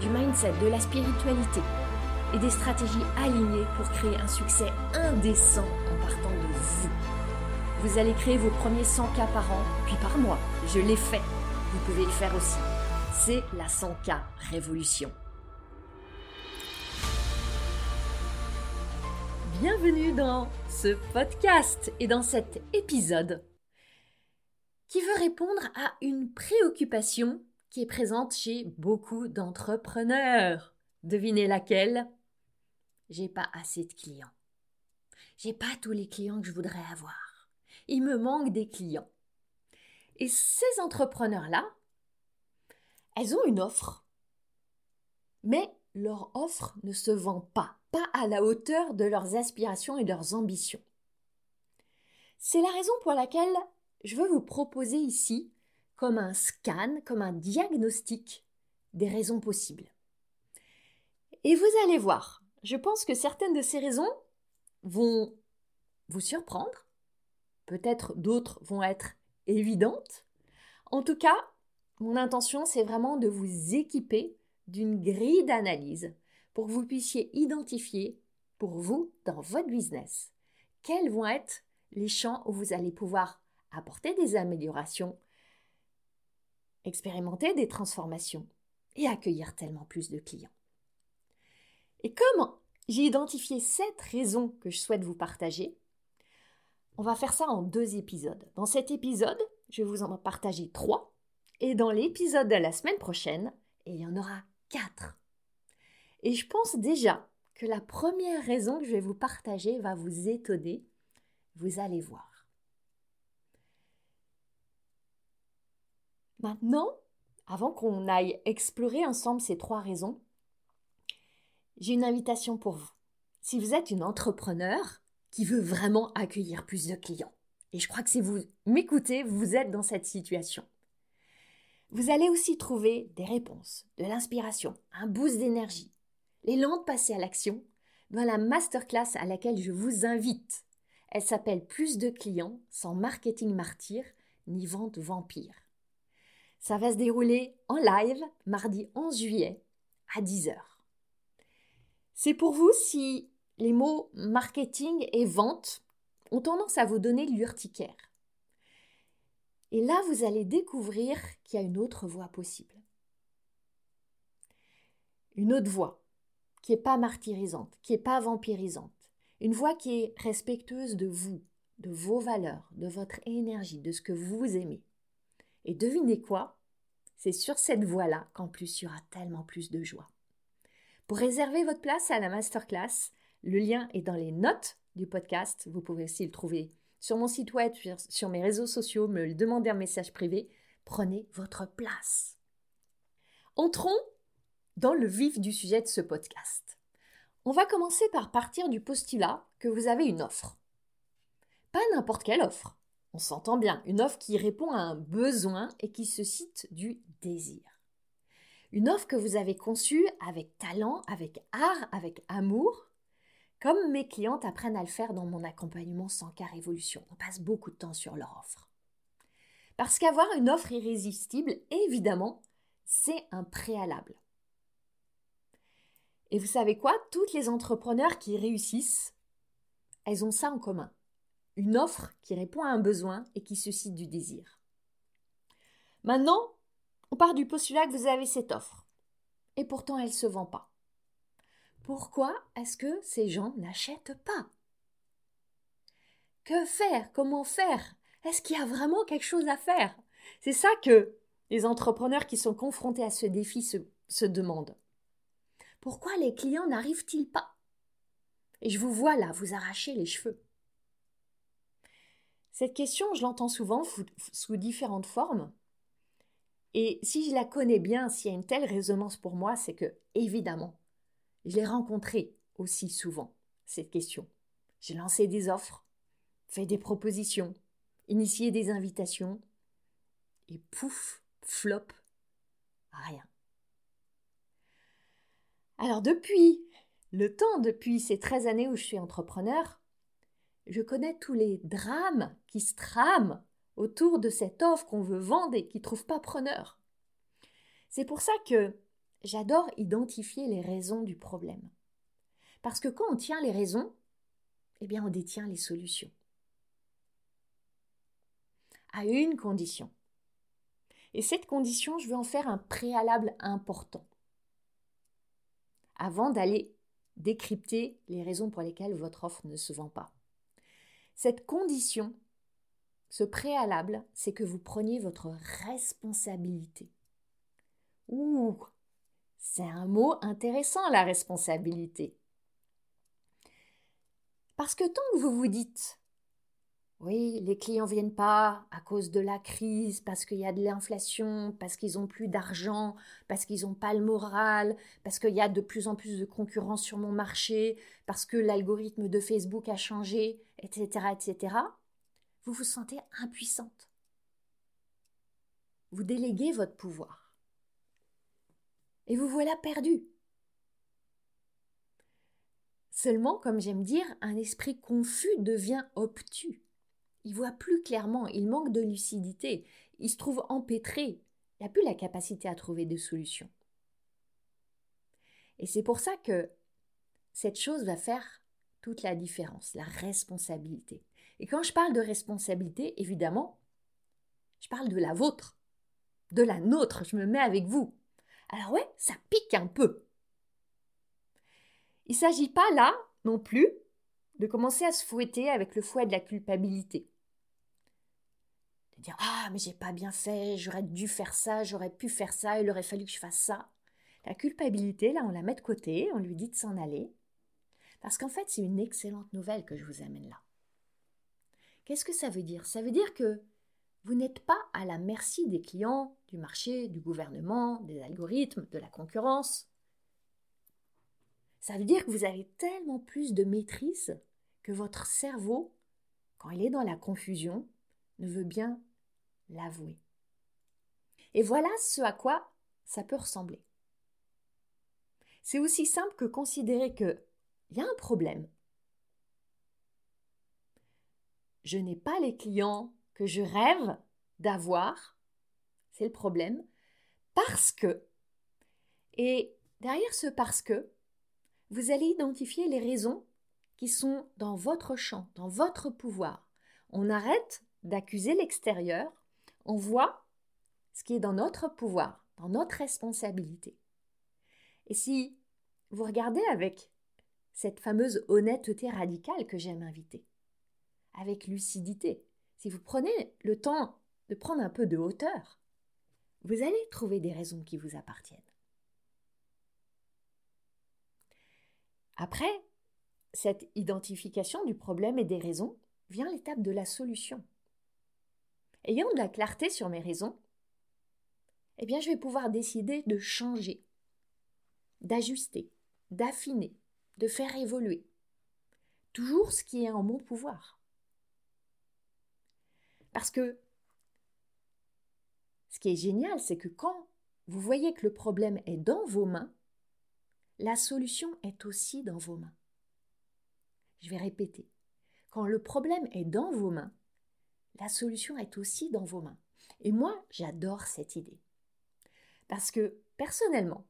du mindset, de la spiritualité et des stratégies alignées pour créer un succès indécent en partant de vous. Vous allez créer vos premiers 100 k par an, puis par mois. Je l'ai fait. Vous pouvez le faire aussi. C'est la 100K Révolution. Bienvenue dans ce podcast et dans cet épisode qui veut répondre à une préoccupation est présente chez beaucoup d'entrepreneurs. Devinez laquelle? J'ai pas assez de clients. J'ai pas tous les clients que je voudrais avoir. Il me manque des clients. Et ces entrepreneurs-là, elles ont une offre. Mais leur offre ne se vend pas, pas à la hauteur de leurs aspirations et leurs ambitions. C'est la raison pour laquelle je veux vous proposer ici comme un scan, comme un diagnostic des raisons possibles. Et vous allez voir, je pense que certaines de ces raisons vont vous surprendre, peut-être d'autres vont être évidentes. En tout cas, mon intention, c'est vraiment de vous équiper d'une grille d'analyse pour que vous puissiez identifier pour vous, dans votre business, quels vont être les champs où vous allez pouvoir apporter des améliorations, expérimenter des transformations et accueillir tellement plus de clients. Et comme j'ai identifié sept raisons que je souhaite vous partager, on va faire ça en deux épisodes. Dans cet épisode, je vais vous en partager trois. Et dans l'épisode de la semaine prochaine, il y en aura quatre. Et je pense déjà que la première raison que je vais vous partager va vous étonner. Vous allez voir. Maintenant, avant qu'on aille explorer ensemble ces trois raisons, j'ai une invitation pour vous. Si vous êtes une entrepreneur qui veut vraiment accueillir plus de clients, et je crois que si vous m'écoutez, vous êtes dans cette situation. Vous allez aussi trouver des réponses, de l'inspiration, un boost d'énergie, l'élan de passer à l'action dans la masterclass à laquelle je vous invite. Elle s'appelle Plus de clients sans marketing martyr ni vente vampire. Ça va se dérouler en live mardi 11 juillet à 10h. C'est pour vous si les mots marketing et vente ont tendance à vous donner l'urticaire. Et là, vous allez découvrir qu'il y a une autre voie possible. Une autre voie qui n'est pas martyrisante, qui n'est pas vampirisante. Une voie qui est respectueuse de vous, de vos valeurs, de votre énergie, de ce que vous aimez. Et devinez quoi? C'est sur cette voie-là qu'en plus il y aura tellement plus de joie. Pour réserver votre place à la masterclass, le lien est dans les notes du podcast. Vous pouvez aussi le trouver sur mon site web, sur mes réseaux sociaux, me le demander en message privé. Prenez votre place. Entrons dans le vif du sujet de ce podcast. On va commencer par partir du postulat que vous avez une offre. Pas n'importe quelle offre. On s'entend bien, une offre qui répond à un besoin et qui se cite du désir. Une offre que vous avez conçue avec talent, avec art, avec amour, comme mes clientes apprennent à le faire dans mon accompagnement sans car révolution. On passe beaucoup de temps sur leur offre. Parce qu'avoir une offre irrésistible, évidemment, c'est un préalable. Et vous savez quoi? Toutes les entrepreneurs qui réussissent, elles ont ça en commun une offre qui répond à un besoin et qui suscite du désir. Maintenant, on part du postulat que vous avez cette offre. Et pourtant, elle ne se vend pas. Pourquoi est-ce que ces gens n'achètent pas? Que faire? Comment faire? Est-ce qu'il y a vraiment quelque chose à faire? C'est ça que les entrepreneurs qui sont confrontés à ce défi se, demandent. Pourquoi les clients n'arrivent-ils pas? Et je vous vois là, vous arracher les cheveux. Cette question, je l'entends souvent sous différentes formes. Et si je la connais bien, s'il y a une telle résonance pour moi, c'est que, évidemment, je l'ai rencontrée aussi souvent, cette question. J'ai lancé des offres, fait des propositions, initié des invitations, et pouf, flop, rien. Alors depuis le temps, depuis ces 13 années où je suis entrepreneur, je connais tous les drames qui se trament autour de cette offre qu'on veut vendre et qui ne trouve pas preneur. C'est pour ça que j'adore identifier les raisons du problème. Parce que quand on tient les raisons, eh bien on détient les solutions. À une condition. Et cette condition, je veux en faire un préalable important. Avant d'aller décrypter les raisons pour lesquelles votre offre ne se vend pas. Cette condition, ce préalable, c'est que vous preniez votre responsabilité. Ouh, c'est un mot intéressant, la responsabilité. Parce que tant que vous vous dites oui, les clients viennent pas à cause de la crise, parce qu'il y a de l'inflation, parce qu'ils ont plus d'argent, parce qu'ils n'ont pas le moral, parce qu'il y a de plus en plus de concurrence sur mon marché, parce que l'algorithme de Facebook a changé, etc., etc. Vous vous sentez impuissante. Vous déléguez votre pouvoir. Et vous voilà perdu. Seulement, comme j'aime dire, un esprit confus devient obtus il voit plus clairement, il manque de lucidité, il se trouve empêtré, il n'a plus la capacité à trouver de solutions. Et c'est pour ça que cette chose va faire toute la différence, la responsabilité. Et quand je parle de responsabilité, évidemment, je parle de la vôtre, de la nôtre, je me mets avec vous. Alors ouais, ça pique un peu. Il ne s'agit pas là, non plus, de commencer à se fouetter avec le fouet de la culpabilité dire Ah, mais j'ai pas bien fait, j'aurais dû faire ça, j'aurais pu faire ça, il aurait fallu que je fasse ça. La culpabilité, là, on la met de côté, on lui dit de s'en aller. Parce qu'en fait, c'est une excellente nouvelle que je vous amène là. Qu'est-ce que ça veut dire? Ça veut dire que vous n'êtes pas à la merci des clients, du marché, du gouvernement, des algorithmes, de la concurrence. Ça veut dire que vous avez tellement plus de maîtrise que votre cerveau, quand il est dans la confusion, ne veut bien l'avouer. Et voilà ce à quoi ça peut ressembler. C'est aussi simple que considérer que il y a un problème. Je n'ai pas les clients que je rêve d'avoir. C'est le problème. Parce que. Et derrière ce parce que, vous allez identifier les raisons qui sont dans votre champ, dans votre pouvoir. On arrête d'accuser l'extérieur, on voit ce qui est dans notre pouvoir, dans notre responsabilité. Et si vous regardez avec cette fameuse honnêteté radicale que j'aime inviter, avec lucidité, si vous prenez le temps de prendre un peu de hauteur, vous allez trouver des raisons qui vous appartiennent. Après cette identification du problème et des raisons, vient l'étape de la solution ayant de la clarté sur mes raisons, eh bien je vais pouvoir décider de changer, d'ajuster, d'affiner, de faire évoluer. Toujours ce qui est en mon pouvoir. Parce que ce qui est génial, c'est que quand vous voyez que le problème est dans vos mains, la solution est aussi dans vos mains. Je vais répéter. Quand le problème est dans vos mains, la solution est aussi dans vos mains. Et moi, j'adore cette idée. Parce que, personnellement,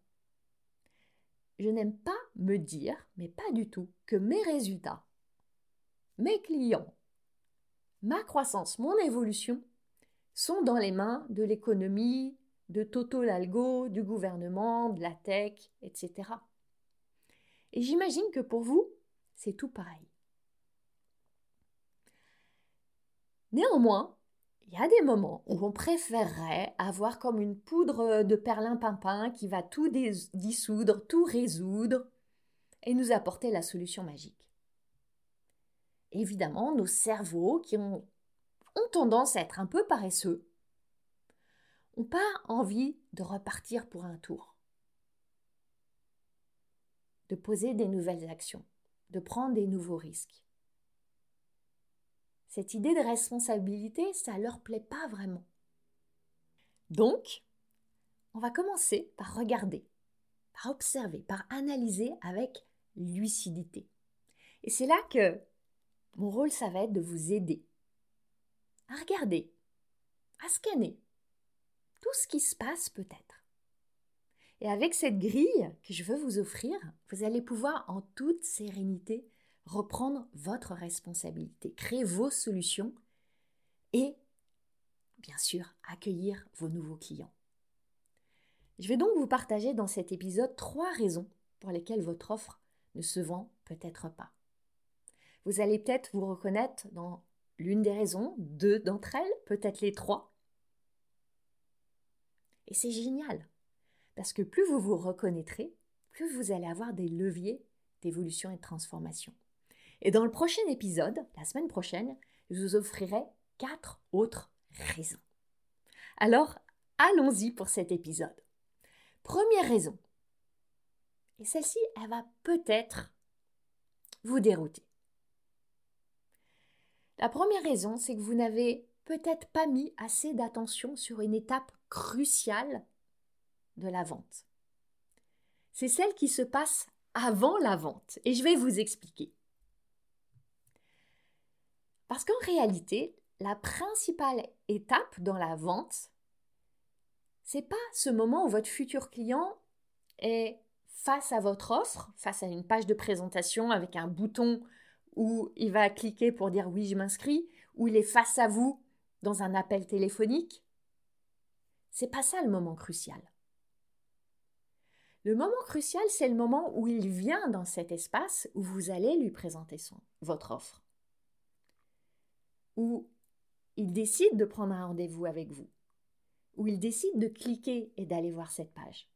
je n'aime pas me dire, mais pas du tout, que mes résultats, mes clients, ma croissance, mon évolution sont dans les mains de l'économie, de Toto Lalgo, du gouvernement, de la tech, etc. Et j'imagine que pour vous, c'est tout pareil. Néanmoins, il y a des moments où on préférerait avoir comme une poudre de perlimpinpin qui va tout dissoudre, tout résoudre et nous apporter la solution magique. Évidemment, nos cerveaux qui ont, ont tendance à être un peu paresseux, n'ont pas envie de repartir pour un tour, de poser des nouvelles actions, de prendre des nouveaux risques. Cette idée de responsabilité, ça leur plaît pas vraiment. Donc, on va commencer par regarder, par observer, par analyser avec lucidité. Et c'est là que mon rôle, ça va être de vous aider à regarder, à scanner tout ce qui se passe peut-être. Et avec cette grille que je veux vous offrir, vous allez pouvoir en toute sérénité reprendre votre responsabilité, créer vos solutions et, bien sûr, accueillir vos nouveaux clients. Je vais donc vous partager dans cet épisode trois raisons pour lesquelles votre offre ne se vend peut-être pas. Vous allez peut-être vous reconnaître dans l'une des raisons, deux d'entre elles, peut-être les trois. Et c'est génial, parce que plus vous vous reconnaîtrez, plus vous allez avoir des leviers d'évolution et de transformation. Et dans le prochain épisode, la semaine prochaine, je vous offrirai quatre autres raisons. Alors, allons-y pour cet épisode. Première raison. Et celle-ci, elle va peut-être vous dérouter. La première raison, c'est que vous n'avez peut-être pas mis assez d'attention sur une étape cruciale de la vente. C'est celle qui se passe avant la vente. Et je vais vous expliquer. Parce qu'en réalité, la principale étape dans la vente, c'est pas ce moment où votre futur client est face à votre offre, face à une page de présentation avec un bouton où il va cliquer pour dire oui, je m'inscris, où il est face à vous dans un appel téléphonique. C'est pas ça le moment crucial. Le moment crucial, c'est le moment où il vient dans cet espace où vous allez lui présenter votre offre où il décide de prendre un rendez-vous avec vous, où il décide de cliquer et d'aller voir cette page,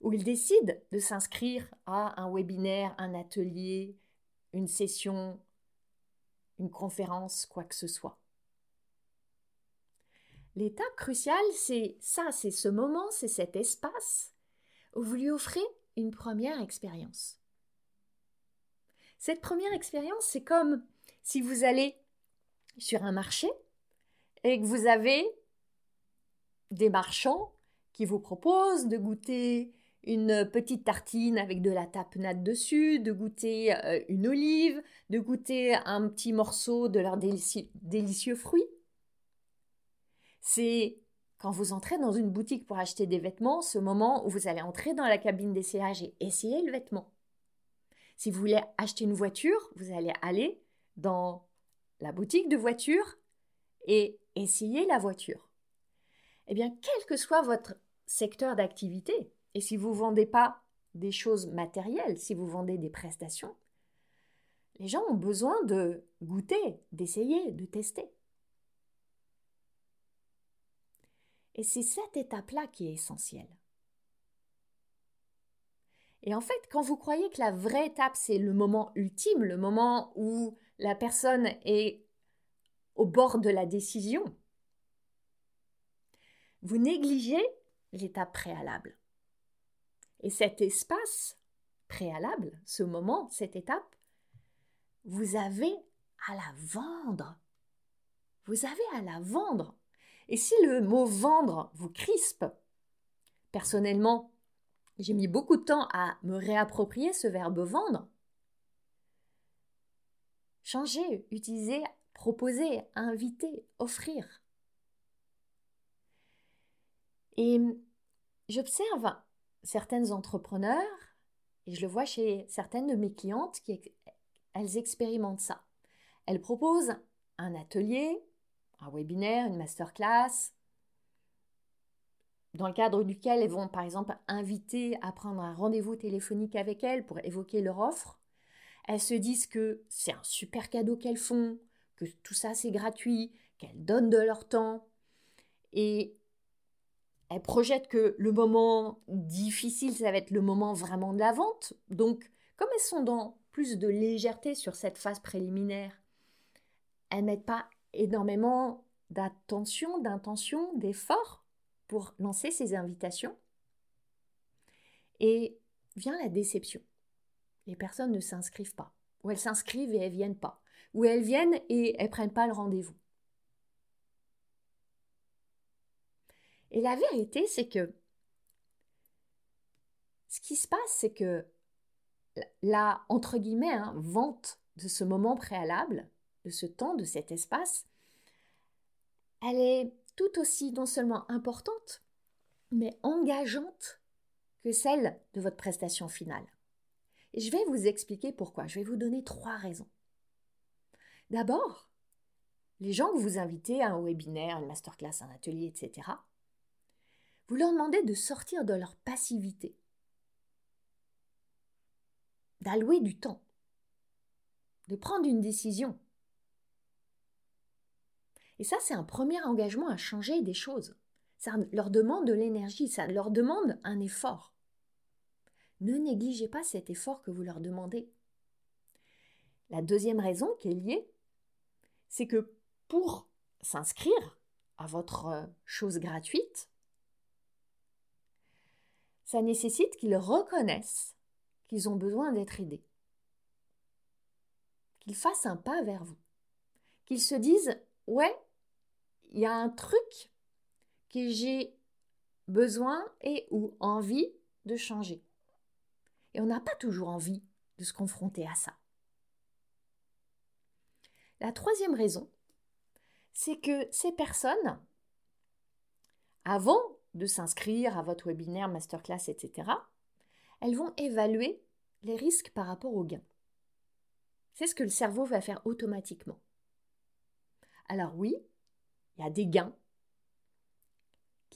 où il décide de s'inscrire à un webinaire, un atelier, une session, une conférence, quoi que ce soit. L'étape cruciale, c'est ça, c'est ce moment, c'est cet espace où vous lui offrez une première expérience. Cette première expérience, c'est comme si vous allez sur un marché et que vous avez des marchands qui vous proposent de goûter une petite tartine avec de la tapenade dessus, de goûter euh, une olive, de goûter un petit morceau de leurs délicieux fruits. C'est quand vous entrez dans une boutique pour acheter des vêtements, ce moment où vous allez entrer dans la cabine d'essayage et essayer le vêtement. Si vous voulez acheter une voiture, vous allez aller dans la boutique de voiture et essayer la voiture. Eh bien, quel que soit votre secteur d'activité, et si vous ne vendez pas des choses matérielles, si vous vendez des prestations, les gens ont besoin de goûter, d'essayer, de tester. Et c'est cette étape-là qui est essentielle. Et en fait, quand vous croyez que la vraie étape, c'est le moment ultime, le moment où la personne est au bord de la décision, vous négligez l'étape préalable. Et cet espace préalable, ce moment, cette étape, vous avez à la vendre. Vous avez à la vendre. Et si le mot vendre vous crispe, personnellement, j'ai mis beaucoup de temps à me réapproprier ce verbe vendre, Changer, utiliser, proposer, inviter, offrir. Et j'observe certaines entrepreneurs, et je le vois chez certaines de mes clientes, qui elles expérimentent ça. Elles proposent un atelier, un webinaire, une masterclass, dans le cadre duquel elles vont par exemple inviter à prendre un rendez-vous téléphonique avec elles pour évoquer leur offre. Elles se disent que c'est un super cadeau qu'elles font, que tout ça c'est gratuit, qu'elles donnent de leur temps. Et elles projettent que le moment difficile, ça va être le moment vraiment de la vente. Donc, comme elles sont dans plus de légèreté sur cette phase préliminaire, elles mettent pas énormément d'attention, d'intention, d'effort pour lancer ces invitations. Et vient la déception. Les personnes ne s'inscrivent pas, ou elles s'inscrivent et elles viennent pas, ou elles viennent et elles prennent pas le rendez-vous. Et la vérité, c'est que ce qui se passe, c'est que la, entre guillemets, hein, vente de ce moment préalable, de ce temps, de cet espace, elle est tout aussi non seulement importante, mais engageante que celle de votre prestation finale. Et je vais vous expliquer pourquoi. Je vais vous donner trois raisons. D'abord, les gens que vous invitez à un webinaire, une masterclass, un atelier, etc., vous leur demandez de sortir de leur passivité, d'allouer du temps, de prendre une décision. Et ça, c'est un premier engagement à changer des choses. Ça leur demande de l'énergie, ça leur demande un effort. Ne négligez pas cet effort que vous leur demandez. La deuxième raison qui est liée, c'est que pour s'inscrire à votre euh, chose gratuite, ça nécessite qu'ils reconnaissent qu'ils ont besoin d'être aidés. Qu'ils fassent un pas vers vous. Qu'ils se disent Ouais, il y a un truc que j'ai besoin et ou envie de changer. Et on n'a pas toujours envie de se confronter à ça. La troisième raison, c'est que ces personnes, avant de s'inscrire à votre webinaire, masterclass, etc., elles vont évaluer les risques par rapport aux gains. C'est ce que le cerveau va faire automatiquement. Alors oui, il y a des gains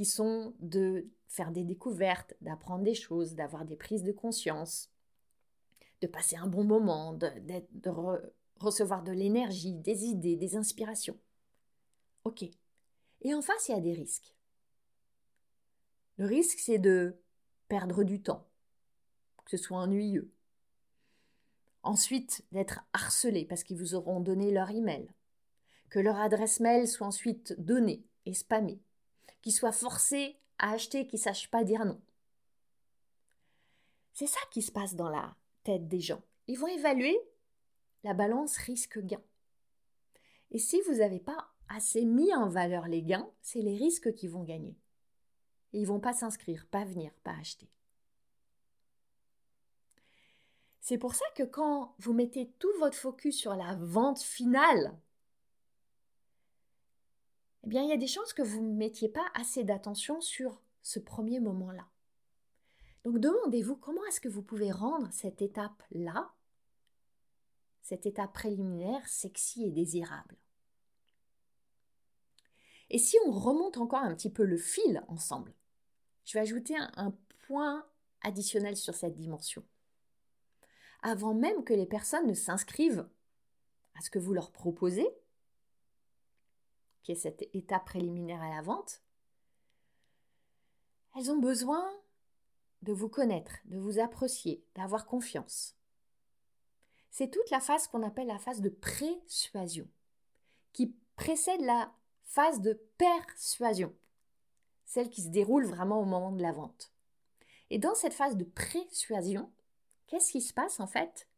qui sont de faire des découvertes, d'apprendre des choses, d'avoir des prises de conscience, de passer un bon moment, de, recevoir de l'énergie, des idées, des inspirations. Ok. Et en face, il y a des risques. Le risque, c'est de perdre du temps, que ce soit ennuyeux. Ensuite, d'être harcelé parce qu'ils vous auront donné leur email. Que leur adresse mail soit ensuite donnée et spammée. Qu'ils soient forcés à acheter, qu'ils ne sachent pas dire non. C'est ça qui se passe dans la tête des gens. Ils vont évaluer la balance risque-gain. Et si vous n'avez pas assez mis en valeur les gains, c'est les risques qui vont gagner. Et ils vont pas s'inscrire, pas venir, pas acheter. C'est pour ça que quand vous mettez tout votre focus sur la vente finale, eh bien, il y a des chances que vous ne mettiez pas assez d'attention sur ce premier moment-là. Donc, demandez-vous comment est-ce que vous pouvez rendre cette étape-là, cette étape préliminaire, sexy et désirable. Et si on remonte encore un petit peu le fil ensemble, je vais ajouter un, point additionnel sur cette dimension. Avant même que les personnes ne s'inscrivent à ce que vous leur proposez, qui est cette étape préliminaire à la vente, elles ont besoin de vous connaître, de vous apprécier, d'avoir confiance. C'est toute la phase qu'on appelle la phase de persuasion, qui précède la phase de persuasion celle qui se déroule vraiment au moment de la vente. Et dans cette phase de persuasion, qu'est-ce qui se passe en fait?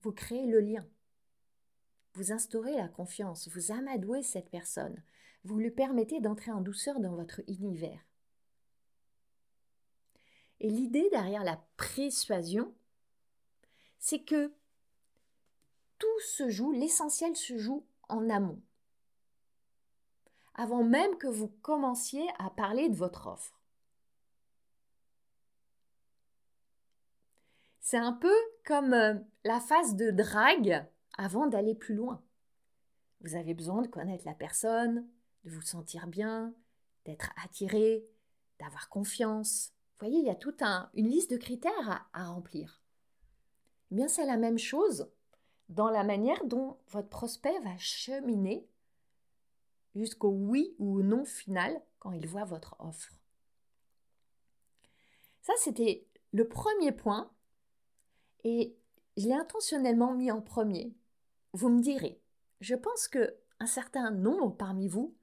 Vous créez le lien. Vous instaurez la confiance, vous amadouez cette personne, vous lui permettez d'entrer en douceur dans votre univers. Et l'idée derrière la persuasion, c'est que tout se joue, l'essentiel se joue en amont avant même que vous commenciez à parler de votre offre. C'est un peu comme euh, la phase de drague avant d'aller plus loin. Vous avez besoin de connaître la personne, de vous sentir bien, d'être attiré, d'avoir confiance. Vous voyez, il y a toute une liste de critères à, remplir. Eh bien, c'est la même chose dans la manière dont votre prospect va cheminer jusqu'au oui ou non final quand il voit votre offre. Ça, c'était le premier point et je l'ai intentionnellement mis en premier. Vous me direz, je pense que un certain nombre parmi vous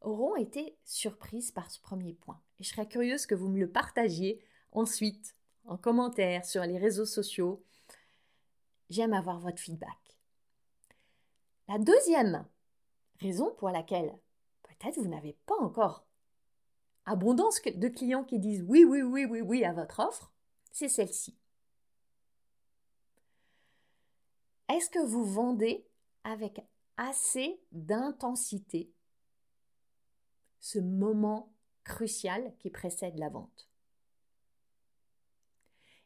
auront été surprises par ce premier point. Et je serais curieuse que vous me le partagiez ensuite en commentaire sur les réseaux sociaux. J'aime avoir votre feedback. La deuxième raison pour laquelle peut-être vous n'avez pas encore abondance de clients qui disent oui, oui, oui, oui, oui à votre offre, c'est celle-ci. Est-ce que vous vendez avec assez d'intensité ce moment crucial qui précède la vente?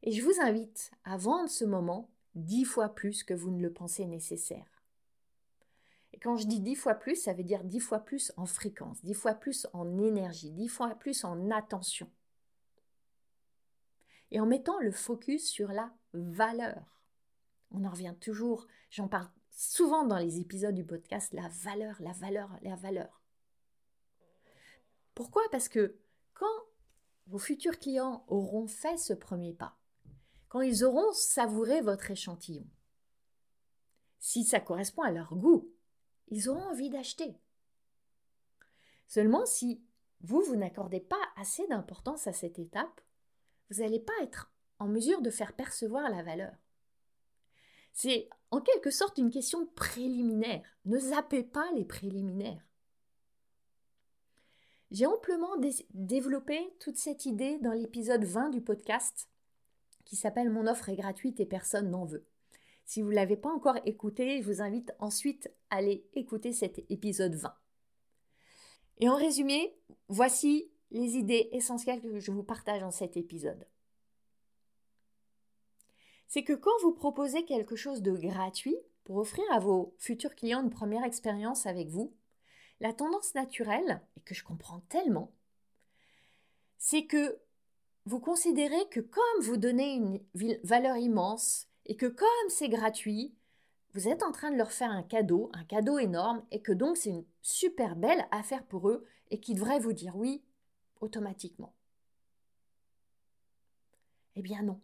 Et je vous invite à vendre ce moment dix fois plus que vous ne le pensez nécessaire. Et quand je dis dix fois plus, ça veut dire dix fois plus en fréquence, dix fois plus en énergie, dix fois plus en attention. Et en mettant le focus sur la valeur. On en revient toujours, j'en parle souvent dans les épisodes du podcast, la valeur, la valeur, la valeur. Pourquoi? Parce que quand vos futurs clients auront fait ce premier pas, quand ils auront savouré votre échantillon, si ça correspond à leur goût, ils auront envie d'acheter. Seulement si vous, vous n'accordez pas assez d'importance à cette étape, vous n'allez pas être en mesure de faire percevoir la valeur. C'est en quelque sorte une question préliminaire. Ne zappez pas les préliminaires. J'ai amplement développé toute cette idée dans l'épisode 20 du podcast qui s'appelle Mon offre est gratuite et personne n'en veut. Si vous ne l'avez pas encore écouté, je vous invite ensuite à aller écouter cet épisode 20. Et en résumé, voici les idées essentielles que je vous partage dans cet épisode. C'est que quand vous proposez quelque chose de gratuit pour offrir à vos futurs clients une première expérience avec vous, la tendance naturelle, et que je comprends tellement, c'est que vous considérez que comme vous donnez une valeur immense et que comme c'est gratuit, vous êtes en train de leur faire un cadeau, un cadeau énorme, et que donc c'est une super belle affaire pour eux et qu'ils devraient vous dire oui automatiquement. Eh bien non.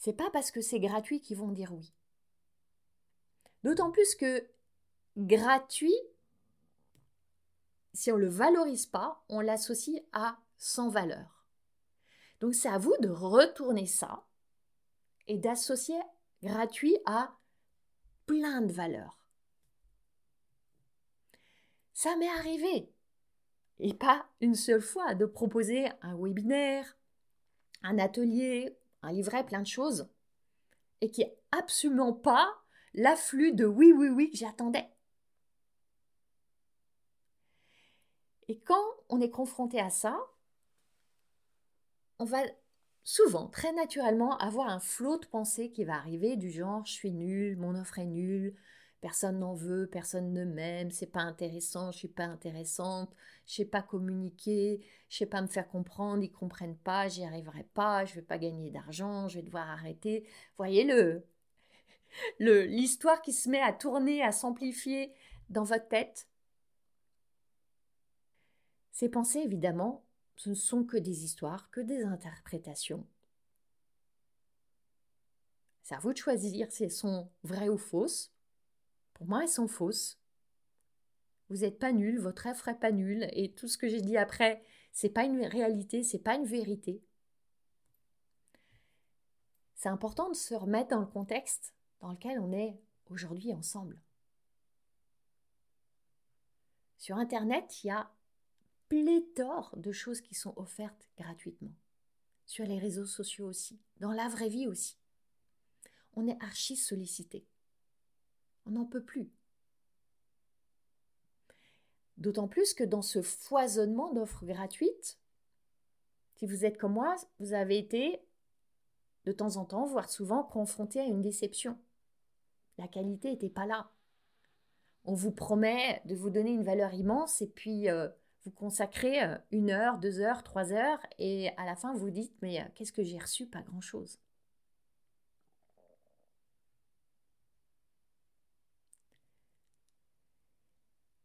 C'est pas parce que c'est gratuit qu'ils vont dire oui. D'autant plus que gratuit, si on ne le valorise pas, on l'associe à sans valeur. Donc c'est à vous de retourner ça et d'associer gratuit à plein de valeurs. Ça m'est arrivé, et pas une seule fois, de proposer un webinaire, un atelier, un livret, plein de choses, et qui est absolument pas l'afflux de oui, oui, oui que j'attendais. Et quand on est confronté à ça, on va souvent, très naturellement, avoir un flot de pensées qui va arriver du genre je suis nul, mon offre est nulle, personne n'en veut, personne ne m'aime, c'est pas intéressant, je suis pas intéressante, je sais pas communiquer, je sais pas me faire comprendre, ils comprennent pas, j'y arriverai pas, je vais pas gagner d'argent, je vais devoir arrêter. Voyez le l'histoire qui se met à tourner, à s'amplifier dans votre tête. Ces pensées évidemment ce ne sont que des histoires, que des interprétations. C'est à vous de choisir si elles sont vraies ou fausses. Pour moi, elles sont fausses. Vous n'êtes pas nul, votre offre n'est pas nul, et tout ce que j'ai dit après, c'est pas une réalité, c'est pas une vérité. C'est important de se remettre dans le contexte dans lequel on est aujourd'hui ensemble. Sur Internet, il y a pléthore de choses qui sont offertes gratuitement. Sur les réseaux sociaux aussi, dans la vraie vie aussi. On est archi sollicité. On n'en peut plus. D'autant plus que dans ce foisonnement d'offres gratuites, si vous êtes comme moi, vous avez été de temps en temps, voire souvent, confronté à une déception. La qualité n'était pas là. On vous promet de vous donner une valeur immense et puis euh, vous consacrez euh, une heure, deux heures, trois heures, et à la fin vous dites mais euh, qu'est-ce que j'ai reçu? Pas grand-chose.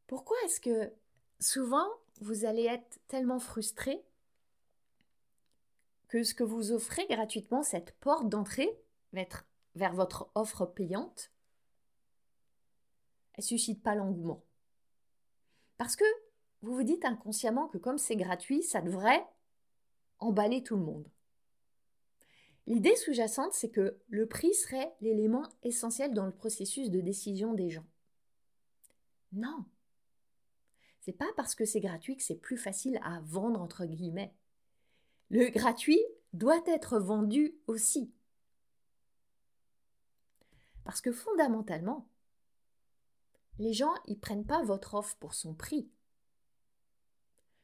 Pourquoi est-ce que souvent vous allez être tellement frustré que ce que vous offrez gratuitement, cette porte d'entrée vers votre offre payante, elle suscite pas l'engouement? Parce que vous vous dites inconsciemment que comme c'est gratuit, ça devrait emballer tout le monde. L'idée sous-jacente, c'est que le prix serait l'élément essentiel dans le processus de décision des gens. Non. C'est pas parce que c'est gratuit que c'est plus facile à vendre entre guillemets. Le gratuit doit être vendu aussi. Parce que fondamentalement, les gens ils prennent pas votre offre pour son prix.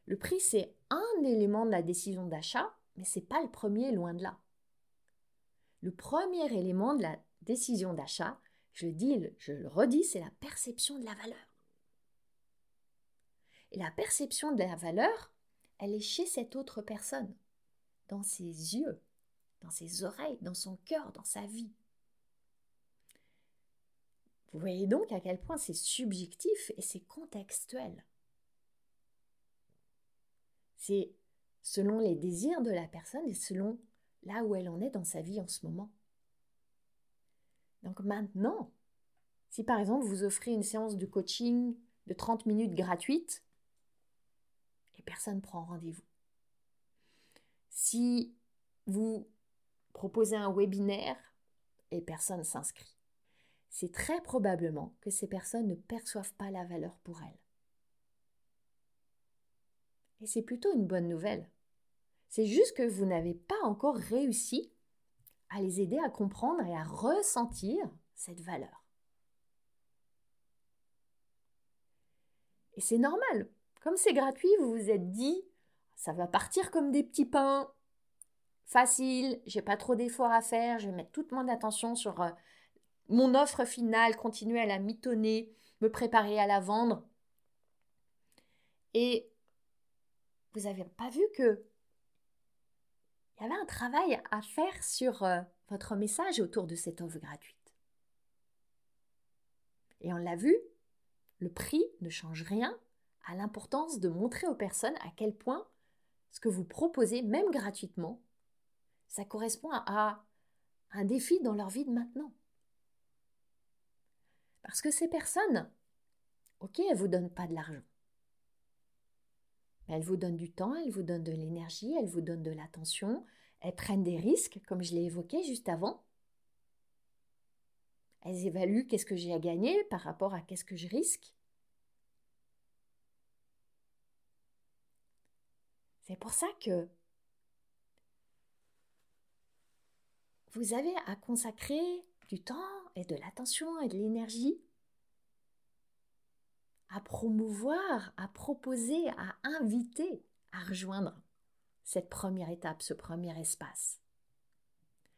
Le prix c'est un élément de la décision d'achat, mais c'est pas le premier loin de là. Le premier élément de la décision d'achat, je dis, je le redis, c'est la perception de la valeur. Et la perception de la valeur, elle est chez cette autre personne, dans ses yeux, dans ses oreilles, dans son cœur, dans sa vie. Vous voyez donc à quel point c'est subjectif et c'est contextuel. C'est selon les désirs de la personne et selon là où elle en est dans sa vie en ce moment. Donc maintenant, si par exemple vous offrez une séance de coaching de 30 minutes gratuite, personne ne prend rendez-vous. Si vous proposez un webinaire et personne s'inscrit, c'est très probablement que ces personnes ne perçoivent pas la valeur pour elles. Et c'est plutôt une bonne nouvelle. C'est juste que vous n'avez pas encore réussi à les aider à comprendre et à ressentir cette valeur. Et c'est normal. Comme c'est gratuit, vous vous êtes dit, ça va partir comme des petits pains. Facile, j'ai pas trop d'efforts à faire, je vais mettre toute mon attention sur euh, mon offre finale, continuer à la mitonner, me préparer à la vendre. Et vous n'avez pas vu que il y avait un travail à faire sur euh, votre message autour de cette offre gratuite. Et on l'a vu, le prix ne change rien à l'importance de montrer aux personnes à quel point ce que vous proposez, même gratuitement, ça correspond à un défi dans leur vie de maintenant. Parce que ces personnes, ok, elles ne vous donnent pas de l'argent. Elles vous donnent du temps, elles vous donnent de l'énergie, elles vous donnent de l'attention, elles prennent des risques, comme je l'ai évoqué juste avant. Elles évaluent qu'est-ce que j'ai à gagner par rapport à qu'est-ce que je risque. C'est pour ça que vous avez à consacrer du temps et de l'attention et de l'énergie à promouvoir, à proposer, à inviter à rejoindre cette première étape, ce premier espace.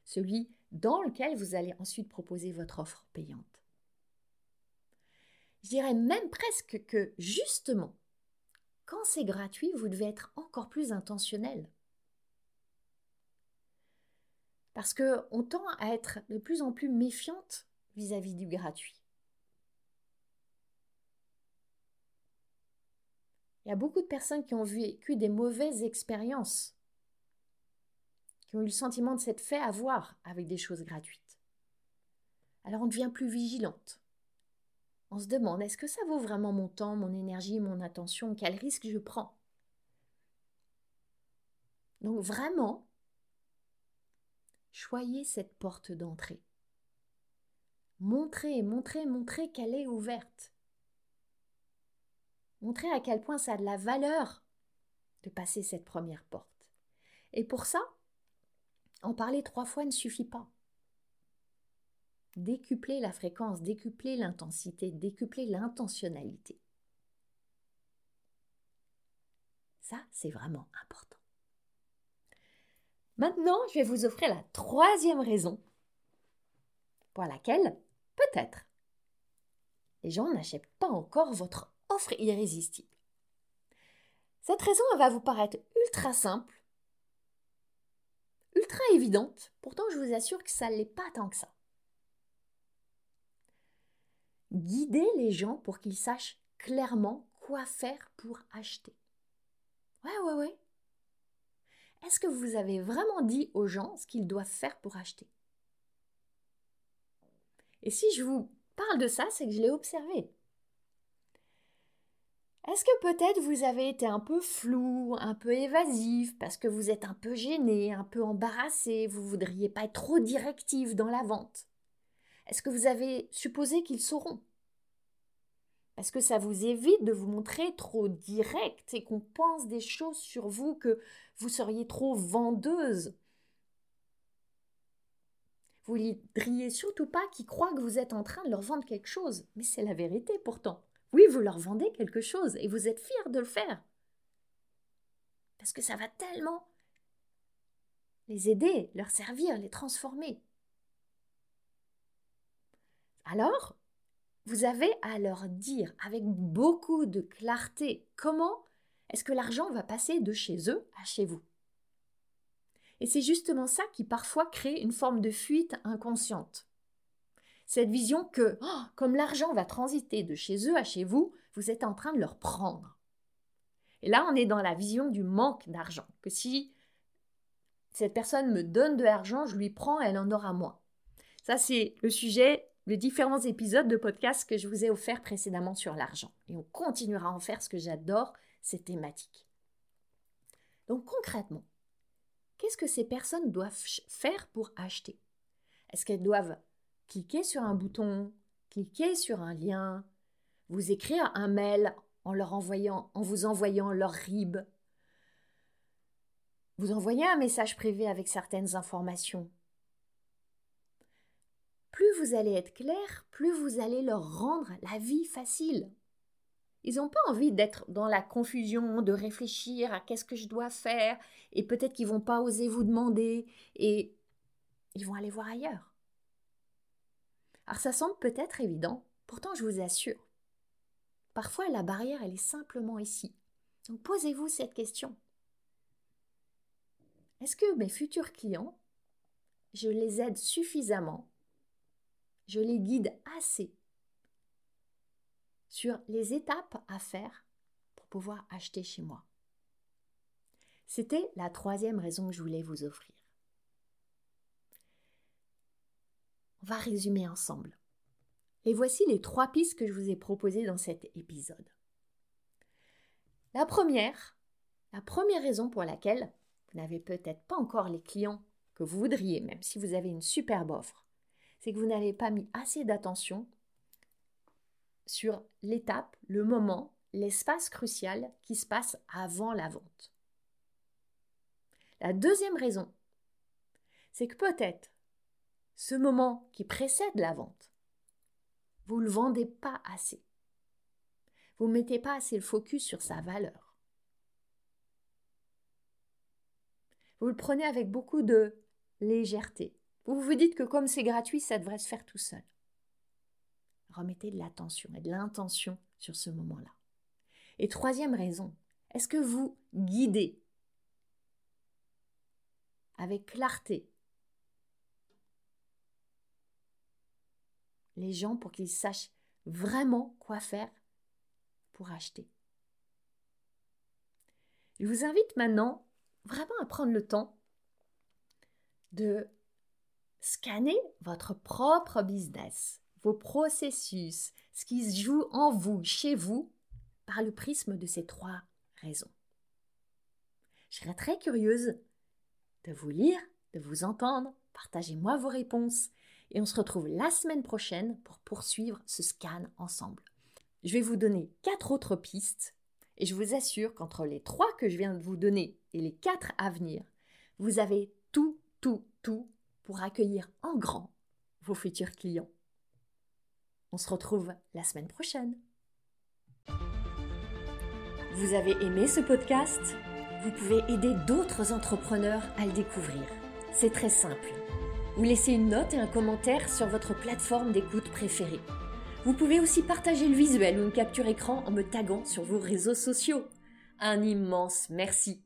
Celui dans lequel vous allez ensuite proposer votre offre payante. Je dirais même presque que justement, quand c'est gratuit, vous devez être encore plus intentionnel. Parce qu'on tend à être de plus en plus méfiante vis-à-vis du gratuit. Il y a beaucoup de personnes qui ont vécu des mauvaises expériences, qui ont eu le sentiment de s'être fait avoir avec des choses gratuites. Alors on devient plus vigilante. On se demande est-ce que ça vaut vraiment mon temps, mon énergie, mon attention? Quel risque je prends? Donc vraiment, choyez cette porte d'entrée. Montrez, montrez, montrez qu'elle est ouverte. Montrez à quel point ça a de la valeur de passer cette première porte. Et pour ça, en parler trois fois ne suffit pas. Décupler la fréquence, décupler l'intensité, décupler l'intentionnalité. Ça, c'est vraiment important. Maintenant, je vais vous offrir la troisième raison pour laquelle, peut-être, les gens n'achètent pas encore votre offre irrésistible. Cette raison va vous paraître ultra simple, ultra évidente, pourtant je vous assure que ça ne l'est pas tant que ça. Guidez les gens pour qu'ils sachent clairement quoi faire pour acheter. Ouais, ouais, ouais. Est-ce que vous avez vraiment dit aux gens ce qu'ils doivent faire pour acheter? Et si je vous parle de ça, c'est que je l'ai observé Est-ce que peut-être vous avez été un peu flou, un peu évasif, parce que vous êtes un peu gêné, un peu embarrassé, vous voudriez pas être trop directif dans la vente? Est-ce que vous avez supposé qu'ils sauront? Parce que ça vous évite de vous montrer trop direct et qu'on pense des choses sur vous que vous seriez trop vendeuse. Vous ne voudriez surtout pas qu'ils croient que vous êtes en train de leur vendre quelque chose, mais c'est la vérité pourtant. Oui, vous leur vendez quelque chose et vous êtes fier de le faire. Parce que ça va tellement les aider, leur servir, les transformer. Alors, vous avez à leur dire avec beaucoup de clarté comment est-ce que l'argent va passer de chez eux à chez vous. Et c'est justement ça qui parfois crée une forme de fuite inconsciente. Cette vision que, oh, comme l'argent va transiter de chez eux à chez vous, vous êtes en train de leur prendre. Et là, on est dans la vision du manque d'argent, que si cette personne me donne de l'argent, je lui prends, elle en aura moins. Ça, c'est le sujet, les différents épisodes de podcast que je vous ai offerts précédemment sur l'argent. Et on continuera à en faire ce que j'adore, ces thématiques. Donc concrètement, qu'est-ce que ces personnes doivent faire pour acheter? Est-ce qu'elles doivent cliquez sur un bouton, cliquez sur un lien, vous écrire un mail en leur envoyant, en vous envoyant leur RIB, vous envoyez un message privé avec certaines informations. Allez être clair, plus vous allez leur rendre la vie facile. Ils n'ont pas envie d'être dans la confusion, de réfléchir à qu'est-ce que je dois faire, et peut-être qu'ils vont pas oser vous demander, et ils vont aller voir ailleurs. Alors ça semble peut-être évident, pourtant je vous assure. Parfois la barrière, elle est simplement ici. Donc posez-vous cette question. Est-ce que mes futurs clients, je les aide suffisamment, je les guide assez sur les étapes à faire pour pouvoir acheter chez moi C'était la troisième raison que je voulais vous offrir. On va résumer ensemble. Et voici les trois pistes que je vous ai proposées dans cet épisode. La première, la première raison pour laquelle vous n'avez peut-être pas encore les clients que vous voudriez, même si vous avez une superbe offre, c'est que vous n'avez pas mis assez d'attention sur l'étape, le moment, l'espace crucial qui se passe avant la vente. La deuxième raison, c'est que peut-être ce moment qui précède la vente, vous ne le vendez pas assez. Vous ne mettez pas assez le focus sur sa valeur. Vous le prenez avec beaucoup de légèreté. Vous vous dites que comme c'est gratuit, ça devrait se faire tout seul. Remettez de l'attention et de l'intention sur ce moment-là. Et troisième raison, est-ce que vous guidez avec clarté les gens pour qu'ils sachent vraiment quoi faire pour acheter? Je vous invite maintenant vraiment à prendre le temps de scanner votre propre business, vos processus, ce qui se joue en vous, chez vous, par le prisme de ces trois raisons. Je serais très curieuse de vous lire, de vous entendre. Partagez-moi vos réponses et on se retrouve la semaine prochaine pour poursuivre ce scan ensemble. Je vais vous donner quatre autres pistes et je vous assure qu'entre les trois que je viens de vous donner et les quatre à venir, vous avez tout, tout, tout pour accueillir en grand vos futurs clients. On se retrouve la semaine prochaine. Vous avez aimé ce podcast? Vous pouvez aider d'autres entrepreneurs à le découvrir. C'est très simple ou laissez une note et un commentaire sur votre plateforme d'écoute préférée. Vous pouvez aussi partager le visuel ou une capture écran en me taguant sur vos réseaux sociaux. Un immense merci.